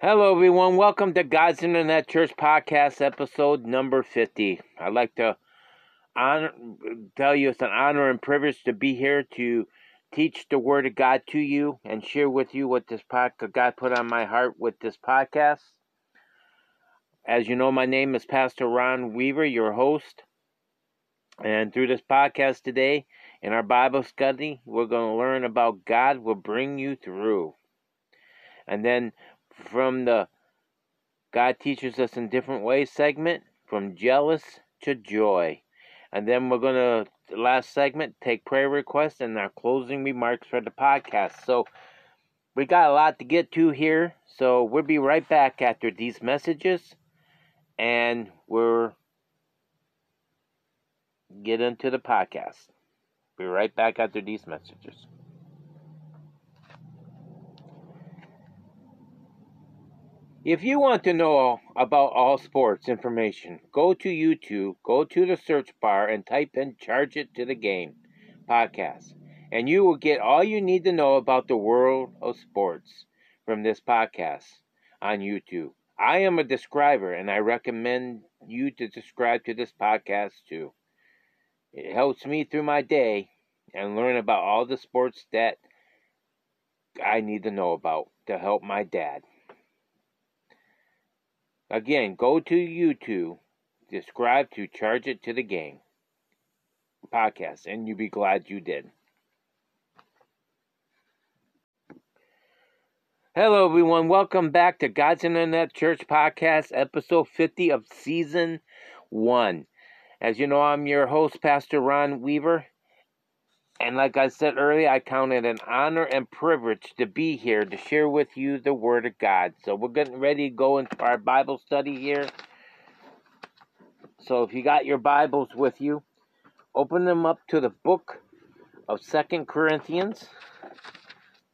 Hello, everyone. Welcome to God's Internet Church Podcast, episode number 50. I'd like to honor, tell you it's an honor and privilege to be here to teach the Word of God to you and share with you what this podcast God put on my heart with this podcast. As you know, my name is Pastor Ron Weaver, your host. And through this podcast today, in our Bible study, we're going to learn about God will bring you through. And then from the God teaches us in different ways segment, from jealous to joy. And then we're going to, last segment, take prayer requests and our closing remarks for the podcast. So we got a lot to get to here. So we'll be right back after these messages. And we're get into the podcast. Be right back after these messages. If you want to know about all sports information, go to YouTube, go to the search bar, and type in Charge It to the Game podcast, and you will get all you need to know about the world of sports from this podcast on YouTube. I am a describer, and I recommend you to subscribe to this podcast too. It helps me through my day and learn about all the sports that I need to know about to help my dad. Again, go to YouTube, subscribe to Charge It to the Game podcast, and you'll be glad you did. Hello, everyone. Welcome back to God's Internet Church Podcast, episode 50 of season one. As you know, I'm your host, Pastor Ron Weaver. And like I said earlier, I count it an honor and privilege to be here to share with you the Word of God. So we're getting ready to go into our Bible study here. So if you got your Bibles with you, open them up to the book of Second Corinthians.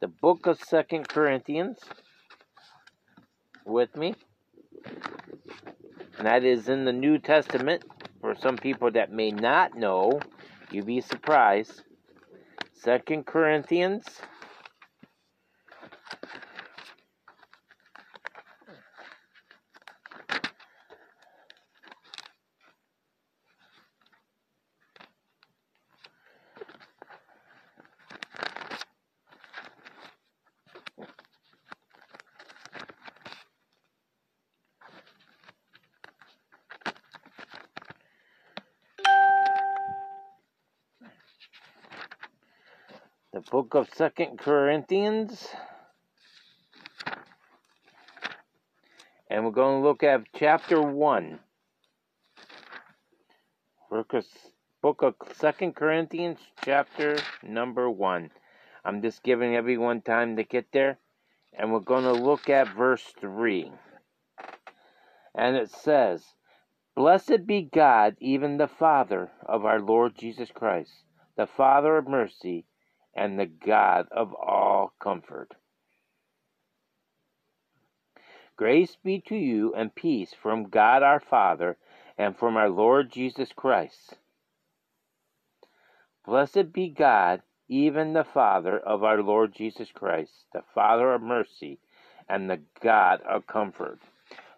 The book of Second Corinthians with me. And that is in the New Testament. For some people that may not know, you'd be surprised. Second Corinthians. the of Second Corinthians. And we're going to look at chapter 1. Book of Second Corinthians, chapter number 1. I'm just giving everyone time to get there. And we're going to look at verse 3. And it says, Blessed be God, even the Father of our Lord Jesus Christ, the Father of mercy and the God of all comfort. Grace be to you and peace from God our Father and from our Lord Jesus Christ. Blessed be God, even the Father of our Lord Jesus Christ, the Father of mercy and the God of comfort.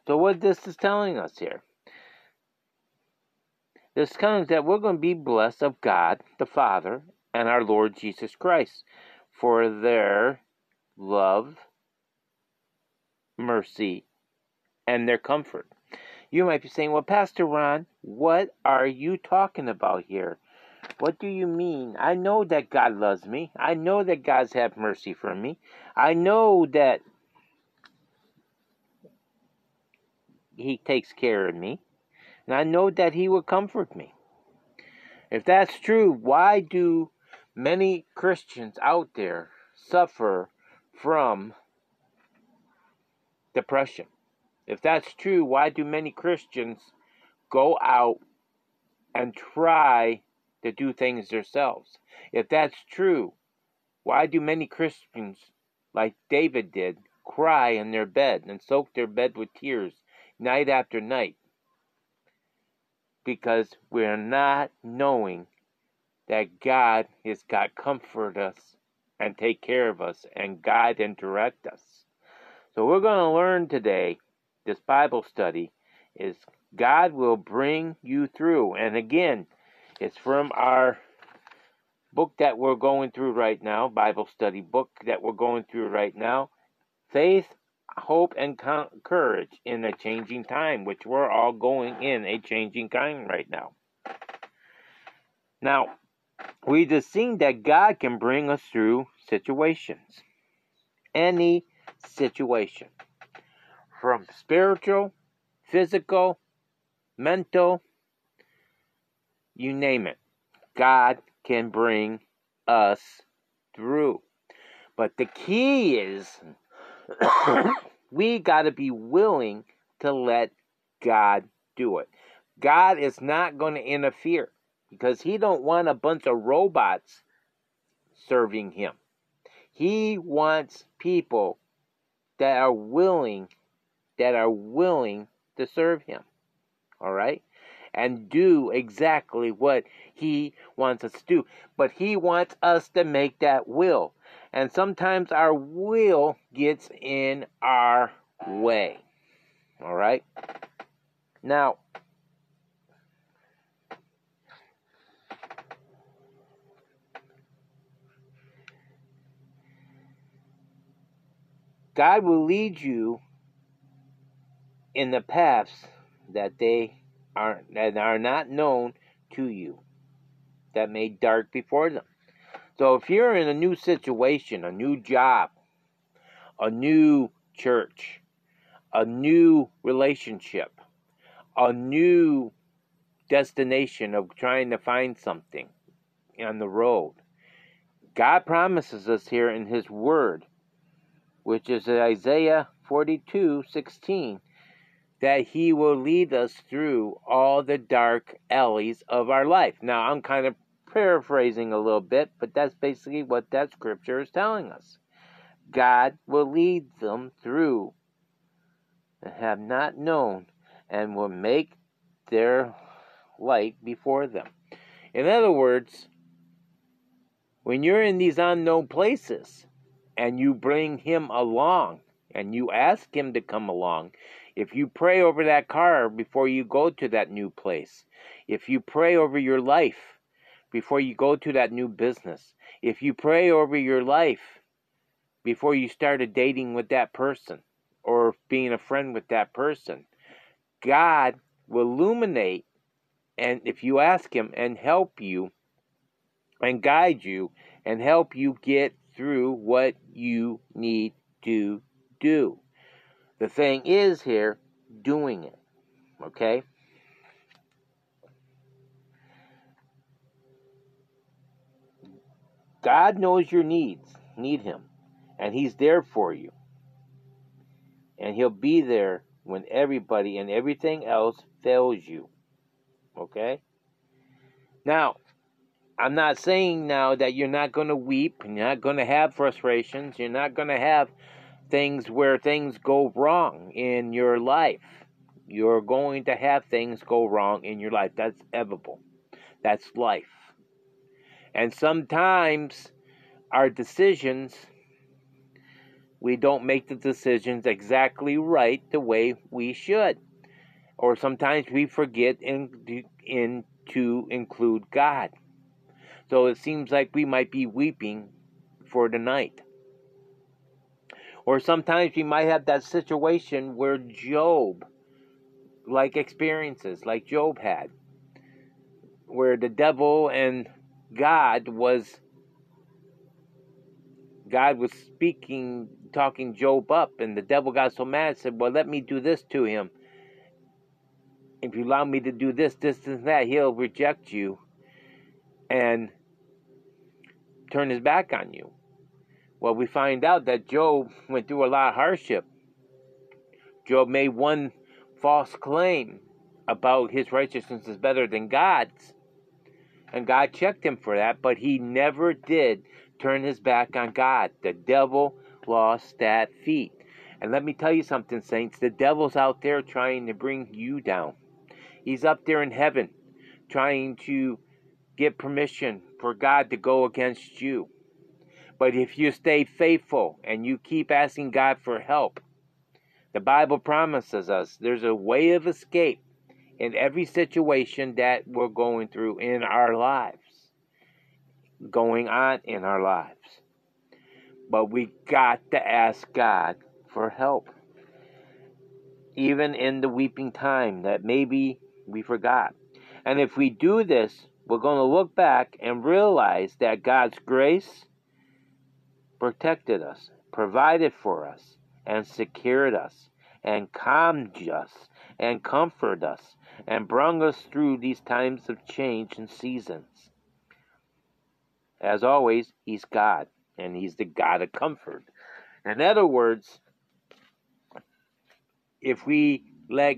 So, what this is telling us here? This comes that we're going to be blessed of God the Father and our Lord Jesus Christ for their love, mercy, and their comfort. You might be saying, Well, Pastor Ron, what are you talking about here? What do you mean? I know that God loves me. I know that God's have mercy for me. I know that He takes care of me. And I know that He will comfort me. If that's true, why do many Christians out there suffer from depression. If that's true, why do many Christians go out and try to do things themselves? If that's true, why do many Christians, like David did, cry in their bed and soak their bed with tears night after night? Because we're not knowing that God has got comfort us and take care of us and guide and direct us. So we're going to learn today, this Bible study, is God will bring you through. And again, it's from our book that we're going through right now, Bible study book that we're going through right now. Faith, hope, and courage in a changing time, which we're all going in a changing time right now. Now, we just seen that God can bring us through situations. Any situation. From spiritual, physical, mental, you name it. God can bring us through. But the key is we got to be willing to let God do it. God is not going to interfere because he don't want a bunch of robots serving him. He wants people that are willing that are willing to serve him. All right? And do exactly what he wants us to do. But he wants us to make that will. And sometimes our will gets in our way. All right? Now, God will lead you in the paths that they are that are not known to you, that made dark before them. So if you're in a new situation, a new job, a new church, a new relationship, a new destination of trying to find something on the road. God promises us here in His Word which is Isaiah 42:16, that he will lead us through all the dark alleys of our life. Now, I'm kind of paraphrasing a little bit, but that's basically what that scripture is telling us. God will lead them through and have not known and will make their light before them. In other words, when you're in these unknown places, and you bring him along and you ask him to come along, if you pray over that car before you go to that new place, if you pray over your life before you go to that new business, if you pray over your life before you started dating with that person or being a friend with that person, God will illuminate and if you ask him and help you and guide you and help you get through what you need to do. The thing is here, doing it. Okay? God knows your needs. Need Him. And He's there for you. And He'll be there when everybody and everything else fails you. Okay? Now, I'm not saying now that you're not going to weep and you're not going to have frustrations. You're not going to have things where things go wrong in your life. You're going to have things go wrong in your life. That's inevitable. That's life. And sometimes our decisions, we don't make the decisions exactly right the way we should. Or sometimes we forget in, in to include God. So it seems like we might be weeping for the night. Or sometimes we might have that situation where Job, like experiences, like Job had, where the devil and God was God was speaking, talking Job up, and the devil got so mad, said, Well, let me do this to him. If you allow me to do this, this, and that, he'll reject you. And turn his back on you. Well, we find out that Job went through a lot of hardship. Job made one false claim about his righteousness is better than God's. And God checked him for that, but he never did turn his back on God. The devil lost that feat. And let me tell you something, saints. The devil's out there trying to bring you down. He's up there in heaven trying to get permission for God to go against you. But if you stay faithful and you keep asking God for help, The Bible promises us there's a way of escape in every situation that we're going through in our lives, going on in our lives. But we got to ask God for help. Even in the weeping time that maybe we forgot. And if we do this, we're going to look back and realize that God's grace protected us, provided for us, and secured us, and calmed us, and comforted us, and brought us through these times of change and seasons. As always, He's God, and He's the God of comfort. In other words, if we let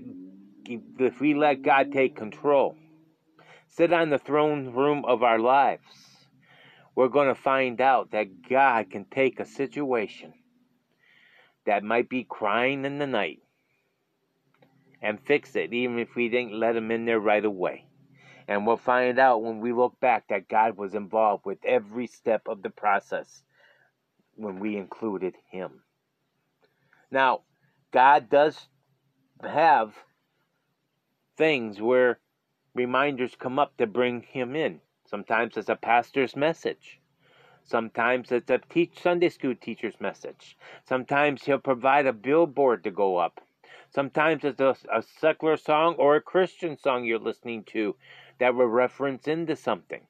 if we let God take control, sit on the throne room of our lives, we're going to find out that God can take a situation that might be crying in the night and fix it, even if we didn't let Him in there right away. And we'll find out when we look back that God was involved with every step of the process when we included Him. Now, God does have things where reminders come up to bring Him in. Sometimes it's a pastor's message. Sometimes it's a teach Sunday school teacher's message. Sometimes he'll provide a billboard to go up. Sometimes it's a, a secular song or a Christian song you're listening to that will reference into something.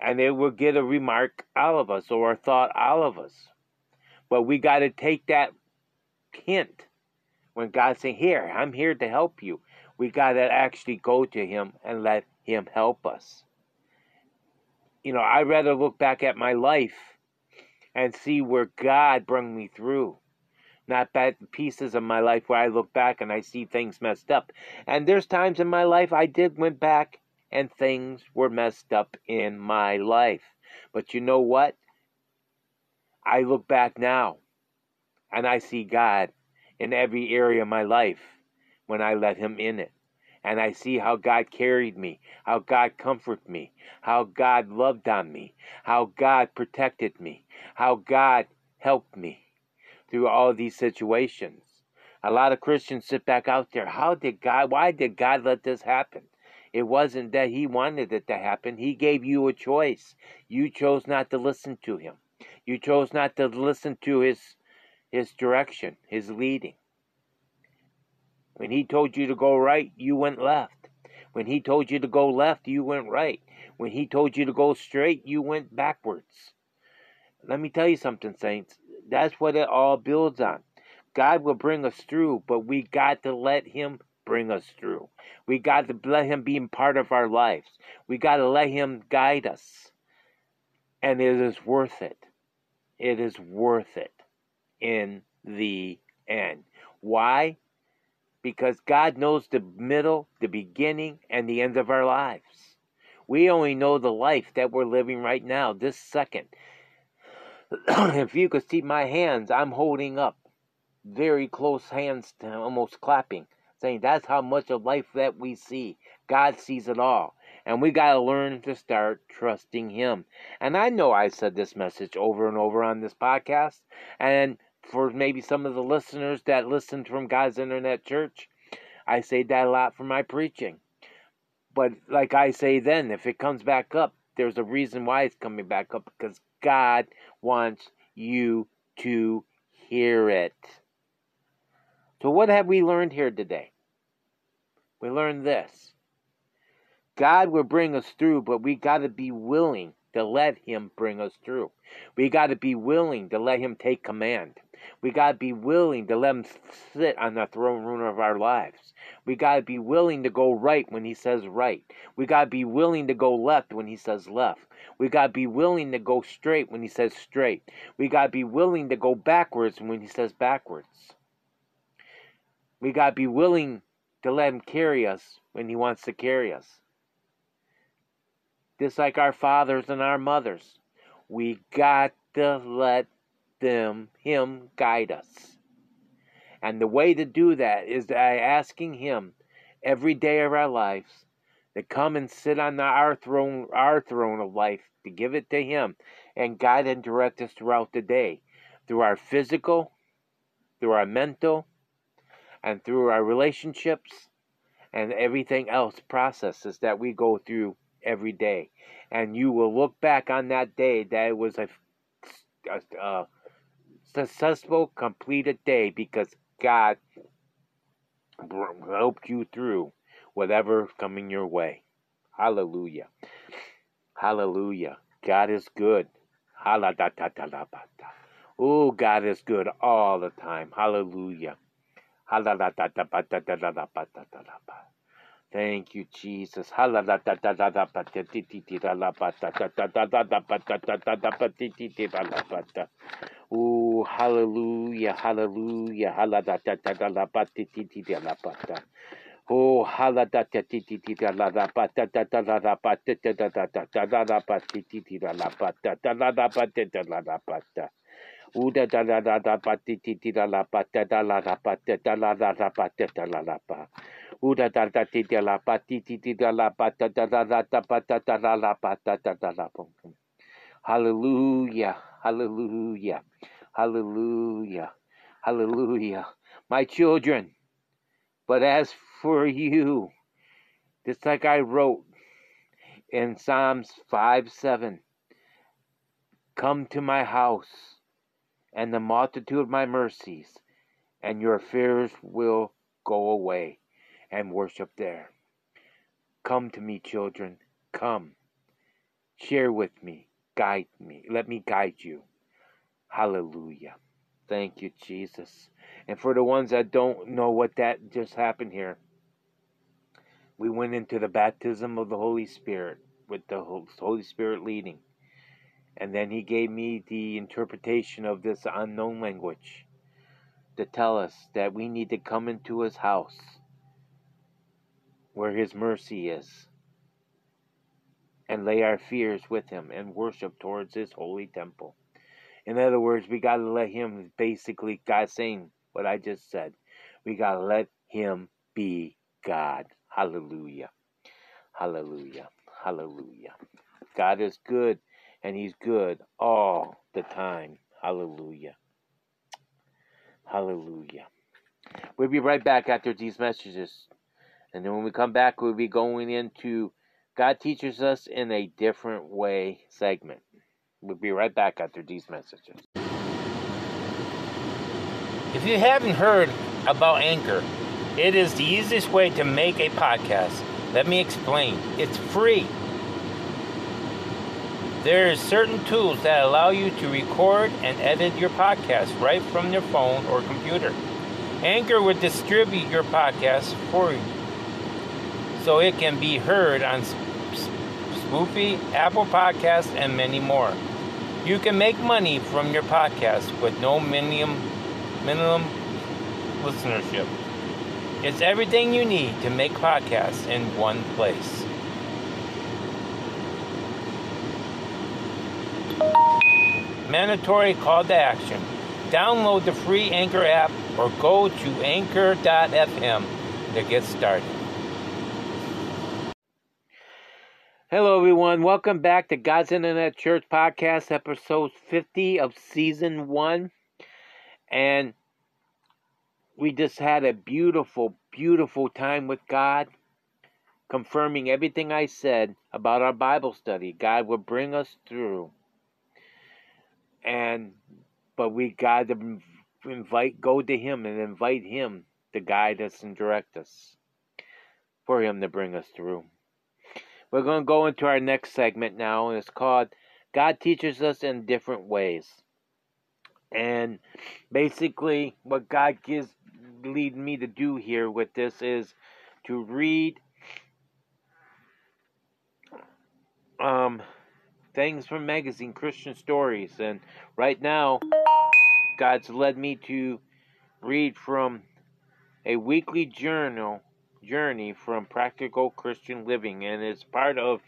And it will get a remark out of us or a thought out of us. But we got to take that hint when God's saying, Here, I'm here to help you. We got to actually go to Him and let Him help us. You know, I'd rather look back at my life and see where God brought me through not bad pieces of my life where I look back and I see things messed up. And there's times in my life I did went back and things were messed up in my life. But you know what? I look back now and I see God in every area of my life when I let him in it. And I see how God carried me, how God comforted me, how God loved on me, how God protected me, how God helped me through all these situations. A lot of Christians sit back out there. How did God, why did God let this happen? It wasn't that He wanted it to happen. He gave you a choice. You chose not to listen to Him. You chose not to listen to His, His direction, His leading. When He told you to go right, you went left. When He told you to go left, you went right. When He told you to go straight, you went backwards. Let me tell you something, saints. That's what it all builds on. God will bring us through, but we got to let Him bring us through. We got to let Him be part of our lives. We got to let Him guide us. And it is worth it. It is worth it in the end. Why? Because God knows the middle, the beginning, and the end of our lives. We only know the life that we're living right now, this second. if you could see my hands, I'm holding up very close hands to almost clapping, saying that's how much of life that we see. God sees it all. And we got to learn to start trusting Him. And I know I said this message over and over on this podcast. And for maybe some of the listeners that listen from God's Internet Church, I say that a lot for my preaching. But like I say then, if it comes back up, there's a reason why it's coming back up because God wants you to hear it. So, what have we learned here today? We learned this God will bring us through, but we got to be willing to let Him bring us through. We got to be willing to let Him take command. We got to be willing to let Him sit on the throne room of our lives. We got to be willing to go right when He says right. We got to be willing to go left when He says left. We got to be willing to go straight when He says straight. We got to be willing to go backwards when He says backwards. We got to be willing to let Him carry us when He wants to carry us. Just like our fathers and our mothers, we got to let them, Him, guide us. And the way to do that is by asking Him every day of our lives to come and sit on the, our throne, our throne of life, to give it to Him and guide and direct us throughout the day, through our physical, through our mental, and through our relationships and everything else processes that we go through every day. And you will look back on that day that it was a, a, a successful, completed day because God helped you through whatever coming your way. Hallelujah. Hallelujah. God is good. Oh, God is good all the time. Hallelujah. Thank you, Jesus. Oh, hallelujah, hallelujah, hallelujah. Oh, hallelujah. Uda da da da ti ti ti la da da la da da da la da da da la. Uda da da ti la ti ti ti da la da da da da da la la da da la. Hallelujah, hallelujah, hallelujah, hallelujah. My children, but as for you, just like I wrote in Psalms 5 7, come to my house and the multitude of my mercies, and your fears will go away, and worship there. Come to me, children, come. Share with me, guide me, let me guide you. Hallelujah. Thank you, Jesus. And for the ones that don't know what that just happened here, we went into the baptism of the Holy Spirit with the Holy Spirit leading. And then he gave me the interpretation of this unknown language to tell us that we need to come into his house where his mercy is and lay our fears with him and worship towards his holy temple. In other words, we got to let him, basically, God saying what I just said. We got to let him be God. Hallelujah. Hallelujah. Hallelujah. God is good and He's good all the time. Hallelujah. Hallelujah. We'll be right back after these messages. And then when we come back, we'll be going into God Teaches Us in a Different Way segment. We'll be right back after these messages. If you haven't heard about Anchor, it is the easiest way to make a podcast. Let me explain. It's free. There are certain tools that allow you to record and edit your podcast right from your phone or computer. Anchor will distribute your podcast for you so it can be heard on Spotify, Apple Podcasts, and many more. You can make money from your podcast with no minimum minimum listenership. It's everything you need to make podcasts in one place. Mandatory call to action. Download the free Anchor app or go to anchor.fm to get started. Hello, everyone. Welcome back to God's Internet Church Podcast, episode 50 of season one. And we just had a beautiful, beautiful time with God, confirming everything I said about our Bible study. God will bring us through and but we got to invite go to him and invite him to guide us and direct us for him to bring us through. We're going to go into our next segment now and it's called god teaches us in different ways. And basically what god gives lead me to do here with this is to read um things from magazine Christian stories. And right now, God's led me to read from a weekly journal journey from practical Christian living, and it's part of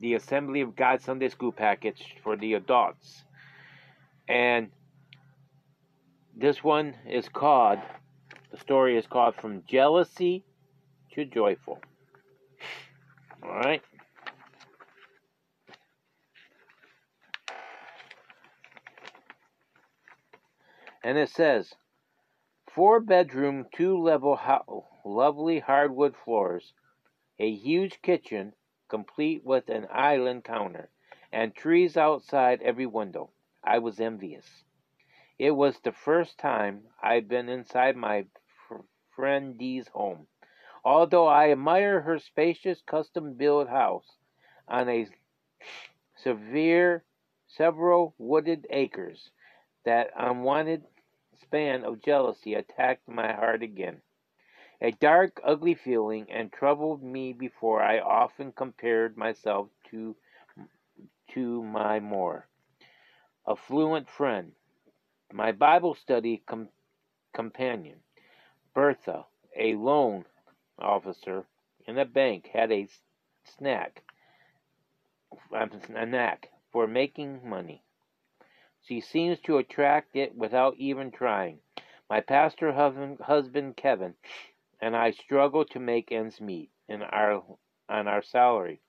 the Assembly of God Sunday School package for the adults. And this one is called, the story is called From Jealousy to Joyful. All right. And it says, four bedroom, two level, ho- lovely hardwood floors, a huge kitchen complete with an island counter, and trees outside every window. I was envious. It was the first time I'd been inside my fr- friend Dee's home. Although I admire her spacious custom built house on a severe several wooded acres, that unwanted span of jealousy attacked my heart again. A dark, ugly feeling and troubled me before I often compared myself to to my more affluent friend, my Bible study com- companion, Bertha, a loan officer in a bank, had a snack, a knack for making money. She seems to attract it without even trying. My pastor husband, Kevin and I struggle to make ends meet in our on our salary.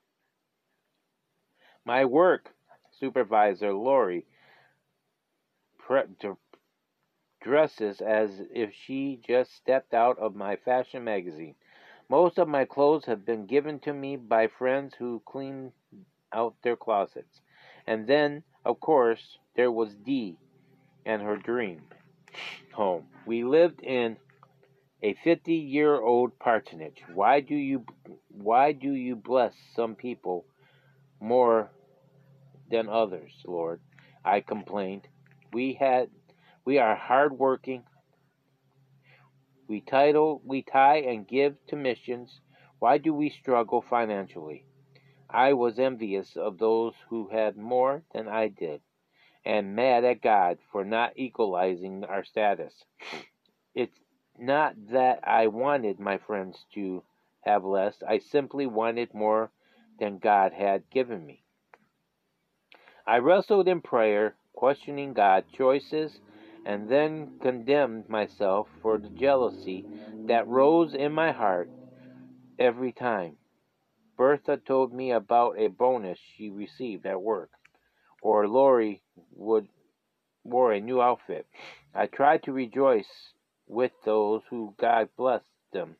My work supervisor, Lori, dresses as if she just stepped out of my fashion magazine. Most of my clothes have been given to me by friends who clean out their closets. And then, of course, there was Dee and her dream home. We lived in a 50 year old parsonage. Why do you why do you bless some people more than others, Lord? I complained. We had we are hardworking. We title we tie and give to missions. Why do we struggle financially? I was envious of those who had more than I did, and mad at God for not equalizing our status. It's not that I wanted my friends to have less, I simply wanted more than God had given me. I wrestled in prayer, questioning God's choices, and then condemned myself for the jealousy that rose in my heart every time. Bertha told me about a bonus she received at work, or Lori would wore a new outfit. I tried to rejoice with those who God blessed them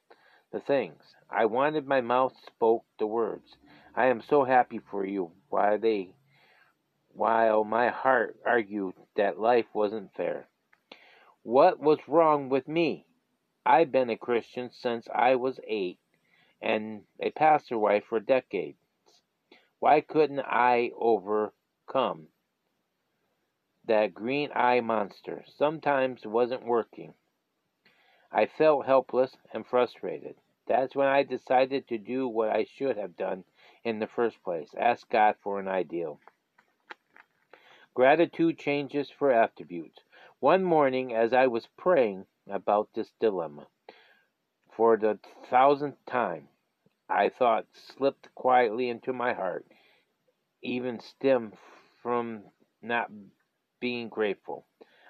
the things. I wanted my mouth spoke the words. I am so happy for you while they while my heart argued that life wasn't fair. What was wrong with me? I've been a Christian since I was eight and a pastor wife for decades. Why couldn't I overcome that green eye monster? Sometimes wasn't working. I felt helpless and frustrated. That's when I decided to do what I should have done in the first place ask God for an ideal. Gratitude changes for attributes. One morning, as I was praying about this dilemma, for the thousandth time, I thought slipped quietly into my heart, even stem from not being grateful.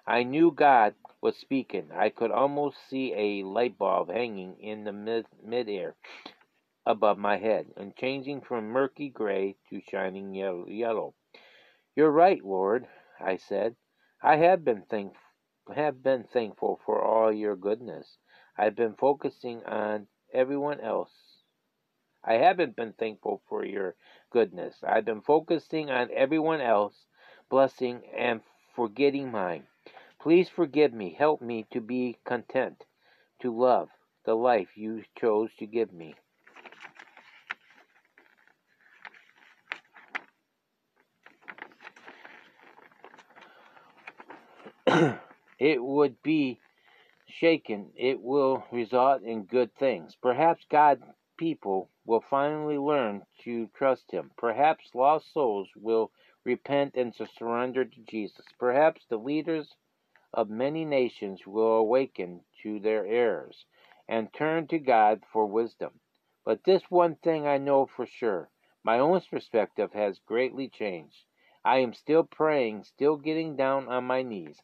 I knew God was speaking. I could almost see a light bulb hanging in the mid midair above my head and changing from murky gray to shining yellow. You're right, Lord, I said. I have been thank have been thankful for all your goodness. I've been focusing on everyone else. I haven't been thankful for your goodness. I've been focusing on everyone else blessing and forgetting mine. Please forgive me. Help me to be content, to love the life you chose to give me. it would be shaken. It will result in good things. Perhaps God people will finally learn to trust Him. Perhaps lost souls will repent and surrender to Jesus. Perhaps the leaders of many nations will awaken to their errors and turn to God for wisdom. But this one thing I know for sure my own perspective has greatly changed. I am still praying, still getting down on my knees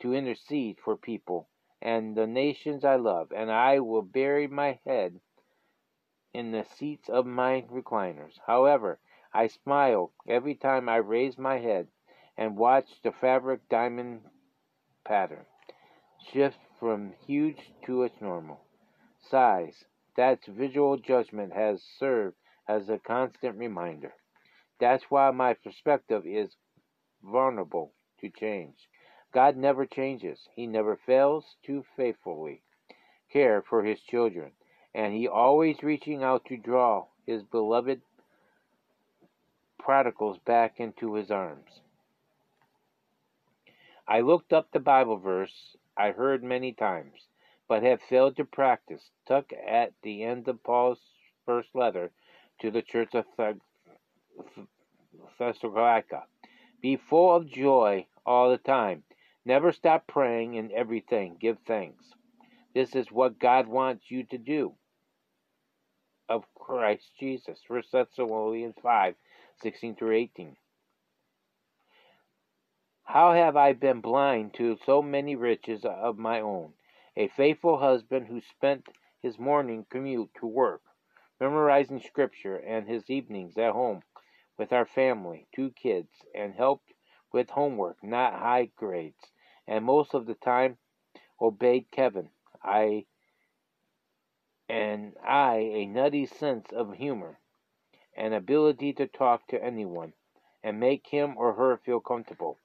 to intercede for people and the nations I love, and I will bury my head in the seats of my recliners. However, I smile every time I raise my head and watch the fabric diamond pattern shift from huge to its normal size. That visual judgment has served as a constant reminder. That's why my perspective is vulnerable to change. God never changes. He never fails to faithfully care for his children, and he always reaching out to draw his beloved prodigals back into his arms. I looked up the Bible verse I heard many times, but have failed to practice, tucked at the end of Paul's first letter to the church of Thessalonica. Be full of joy all the time. Never stop praying in everything. Give thanks. This is what God wants you to do. Of Christ Jesus. 1 Thessalonians 5 16 through 18. How have I been blind to so many riches of my own? A faithful husband who spent his morning commute to work, memorizing scripture, and his evenings at home with our family, two kids, and helped with homework, not high grades, and most of the time obeyed Kevin. I and I a nutty sense of humor, an ability to talk to anyone and make him or her feel comfortable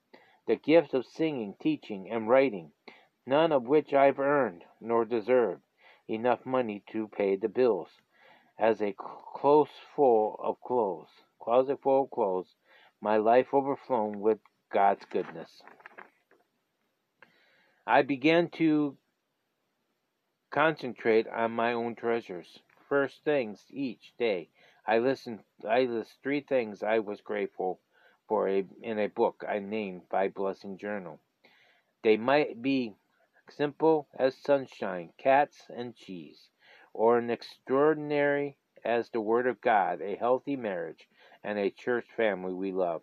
the gift of singing, teaching, and writing, none of which I've earned nor deserved enough money to pay the bills. As a close full of clothes, closet full of clothes, my life overflown with God's goodness. I began to concentrate on my own treasures. First things each day, I listened. I list three things I was grateful for a in a book I named by Blessing Journal. They might be simple as sunshine, cats, and cheese, or an extraordinary as the Word of God, a healthy marriage, and a church family we love.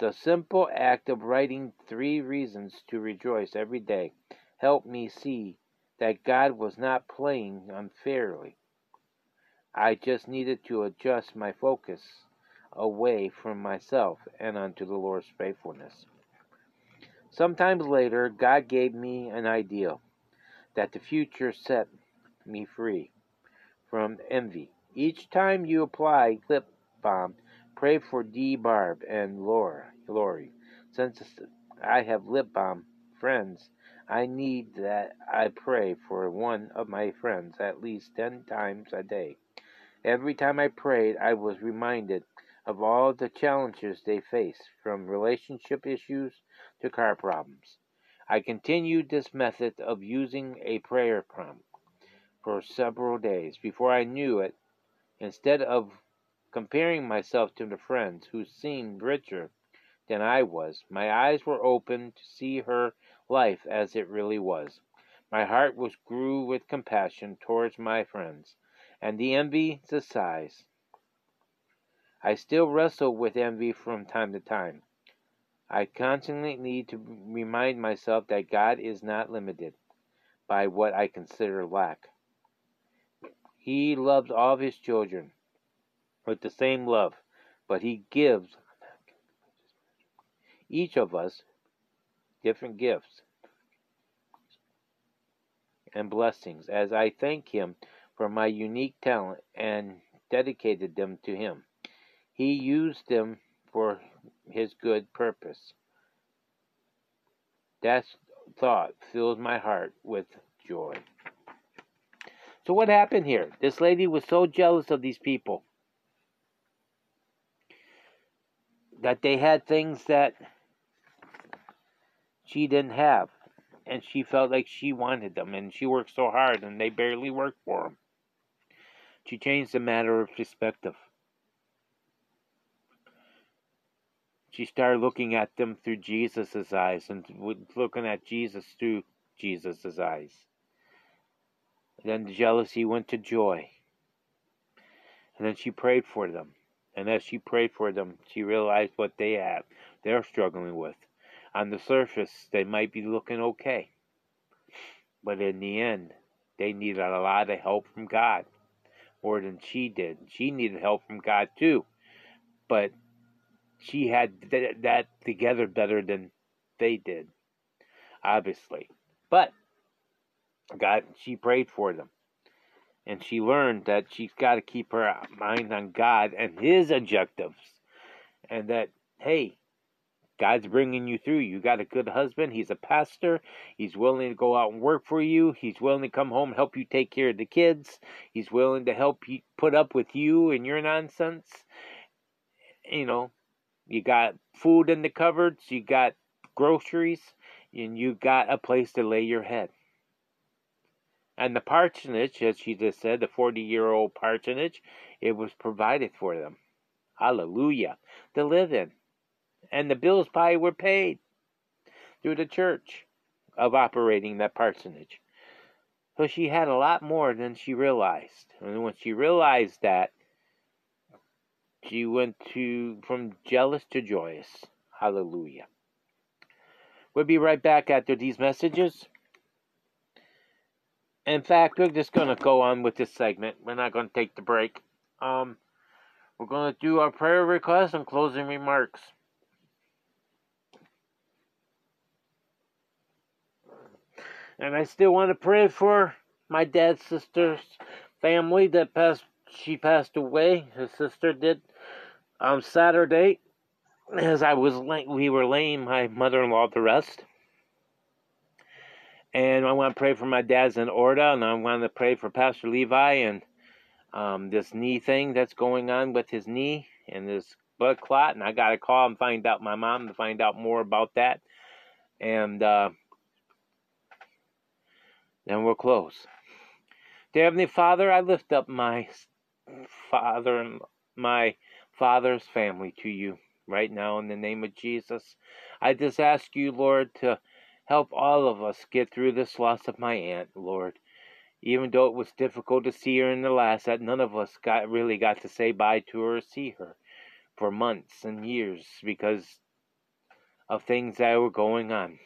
The simple act of writing three reasons to rejoice every day helped me see that God was not playing unfairly. I just needed to adjust my focus away from myself and unto the Lord's faithfulness. Sometimes later, God gave me an idea that the future set me free from envy. Each time you apply lip balm, pray for Dee Barb and Laura, Lori. Since I have lip balm friends, I need that I pray for one of my friends at least ten times a day. Every time I prayed, I was reminded of all the challenges they face, from relationship issues to car problems. I continued this method of using a prayer prompt for several days. Before I knew it, instead of comparing myself to the friends who seemed richer than I was, my eyes were open to see her life as it really was. My heart was grew with compassion towards my friends, and the envy, sighs, I still wrestle with envy from time to time. I constantly need to remind myself that God is not limited by what I consider lack. He loves all of his children with the same love, but he gives each of us different gifts and blessings as I thank him for my unique talent and dedicated them to him. He used them for his good purpose. That thought fills my heart with joy. So, what happened here? This lady was so jealous of these people that they had things that she didn't have. And she felt like she wanted them. And she worked so hard, and they barely worked for them. She changed the matter of perspective. she started looking at them through Jesus' eyes and looking at Jesus through Jesus' eyes. then the jealousy went to joy. And then she prayed for them. And as she prayed for them, she realized what they have, they're struggling with. On the surface, they might be looking okay. But in the end, they needed a lot of help from God. More than she did. She needed help from God too. But she had th- that together better than they did, obviously. But God, she prayed for them. And she learned that she's got to keep her mind on God and His objectives. And that, hey, God's bringing you through. You got a good husband. He's a pastor. He's willing to go out and work for you. He's willing to come home and help you take care of the kids. He's willing to help you put up with you and your nonsense. You know, you got food in the cupboards. You got groceries. And you got a place to lay your head. And the parsonage, as she just said, the 40 year old parsonage, it was provided for them. Hallelujah. To live in and the bills probably were paid through the church of operating that parsonage. So she had a lot more than she realized. And when she realized that, she went to from jealous to joyous. Hallelujah. We'll be right back after these messages. In fact, we're just going to go on with this segment. We're not going to take the break. Um, we're going to do our prayer requests and closing remarks. And I still want to pray for my dad's sister's family that passed. She passed away. His sister did on Saturday, as I was we were laying my mother-in-law to rest. And I want to pray for my dad's aorta, and I want to pray for Pastor Levi and um, this knee thing that's going on with his knee and this blood clot. And I got to call and find out my mom to find out more about that. And uh, then we'll close. Dear Heavenly Father, I lift up my father and my father's family to you right now in the name of Jesus. I just ask you, Lord, to help all of us get through this loss of my aunt, Lord. Even though it was difficult to see her in the last, that none of us got really got to say bye to her or see her for months and years because of things that were going on.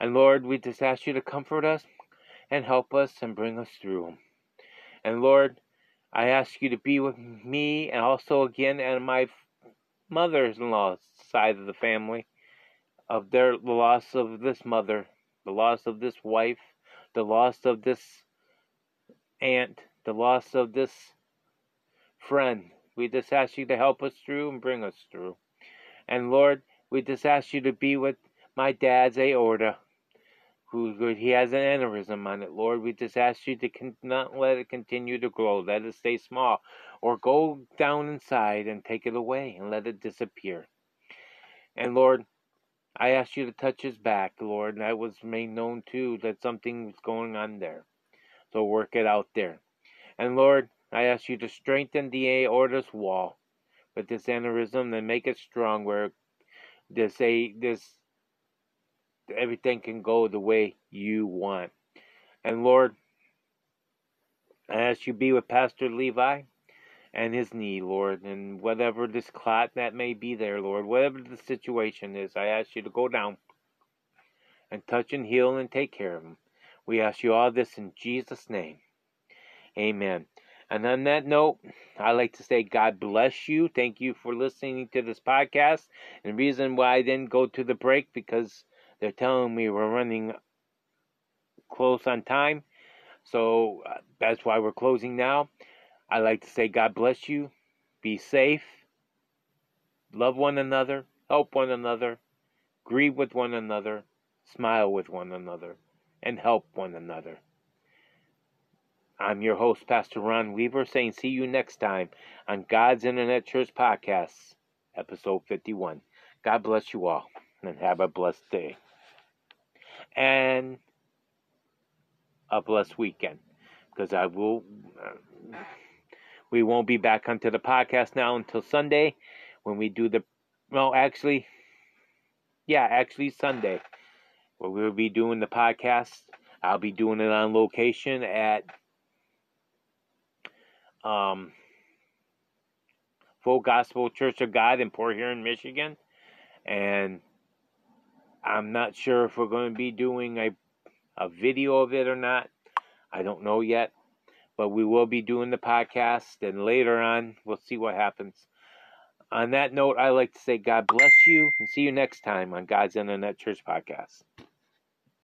And Lord, we just ask you to comfort us and help us and bring us through. And Lord, I ask you to be with me and also again and my mother's in law side of the family of their the loss of this mother, the loss of this wife, the loss of this aunt, the loss of this friend. We just ask you to help us through and bring us through. And Lord, we just ask you to be with my dad's aorta who he has an aneurysm on it, Lord. We just ask you to con- not let it continue to grow, let it stay small, or go down inside and take it away and let it disappear. And Lord, I ask you to touch his back, Lord. And that was made known too that something was going on there. So work it out there. And Lord, I ask you to strengthen the aorta's wall with this aneurysm and make it strong where this a this everything can go the way you want. And Lord, I ask you be with Pastor Levi and his knee, Lord, and whatever this clot that may be there, Lord, whatever the situation is, I ask you to go down and touch and heal and take care of him. We ask you all this in Jesus' name. Amen. And on that note, I like to say God bless you. Thank you for listening to this podcast. And the reason why I didn't go to the break because they're telling me we're running close on time. So uh, that's why we're closing now. I like to say, God bless you. Be safe. Love one another. Help one another. Grieve with one another. Smile with one another. And help one another. I'm your host, Pastor Ron Weaver, saying see you next time on God's Internet Church Podcast, episode 51. God bless you all and have a blessed day and a blessed weekend because I will. Uh, we won't be back onto the podcast now until Sunday when we do the. Well, actually, yeah, actually Sunday, where we'll be doing the podcast. I'll be doing it on location at um, Full Gospel Church of God in Port Huron, Michigan, and I'm not sure if we're going to be doing a, a video of it or not. I don't know yet. But we will be doing the podcast, and later on, we'll see what happens. On that note, I like to say God bless you and see you next time on God's Internet Church Podcast.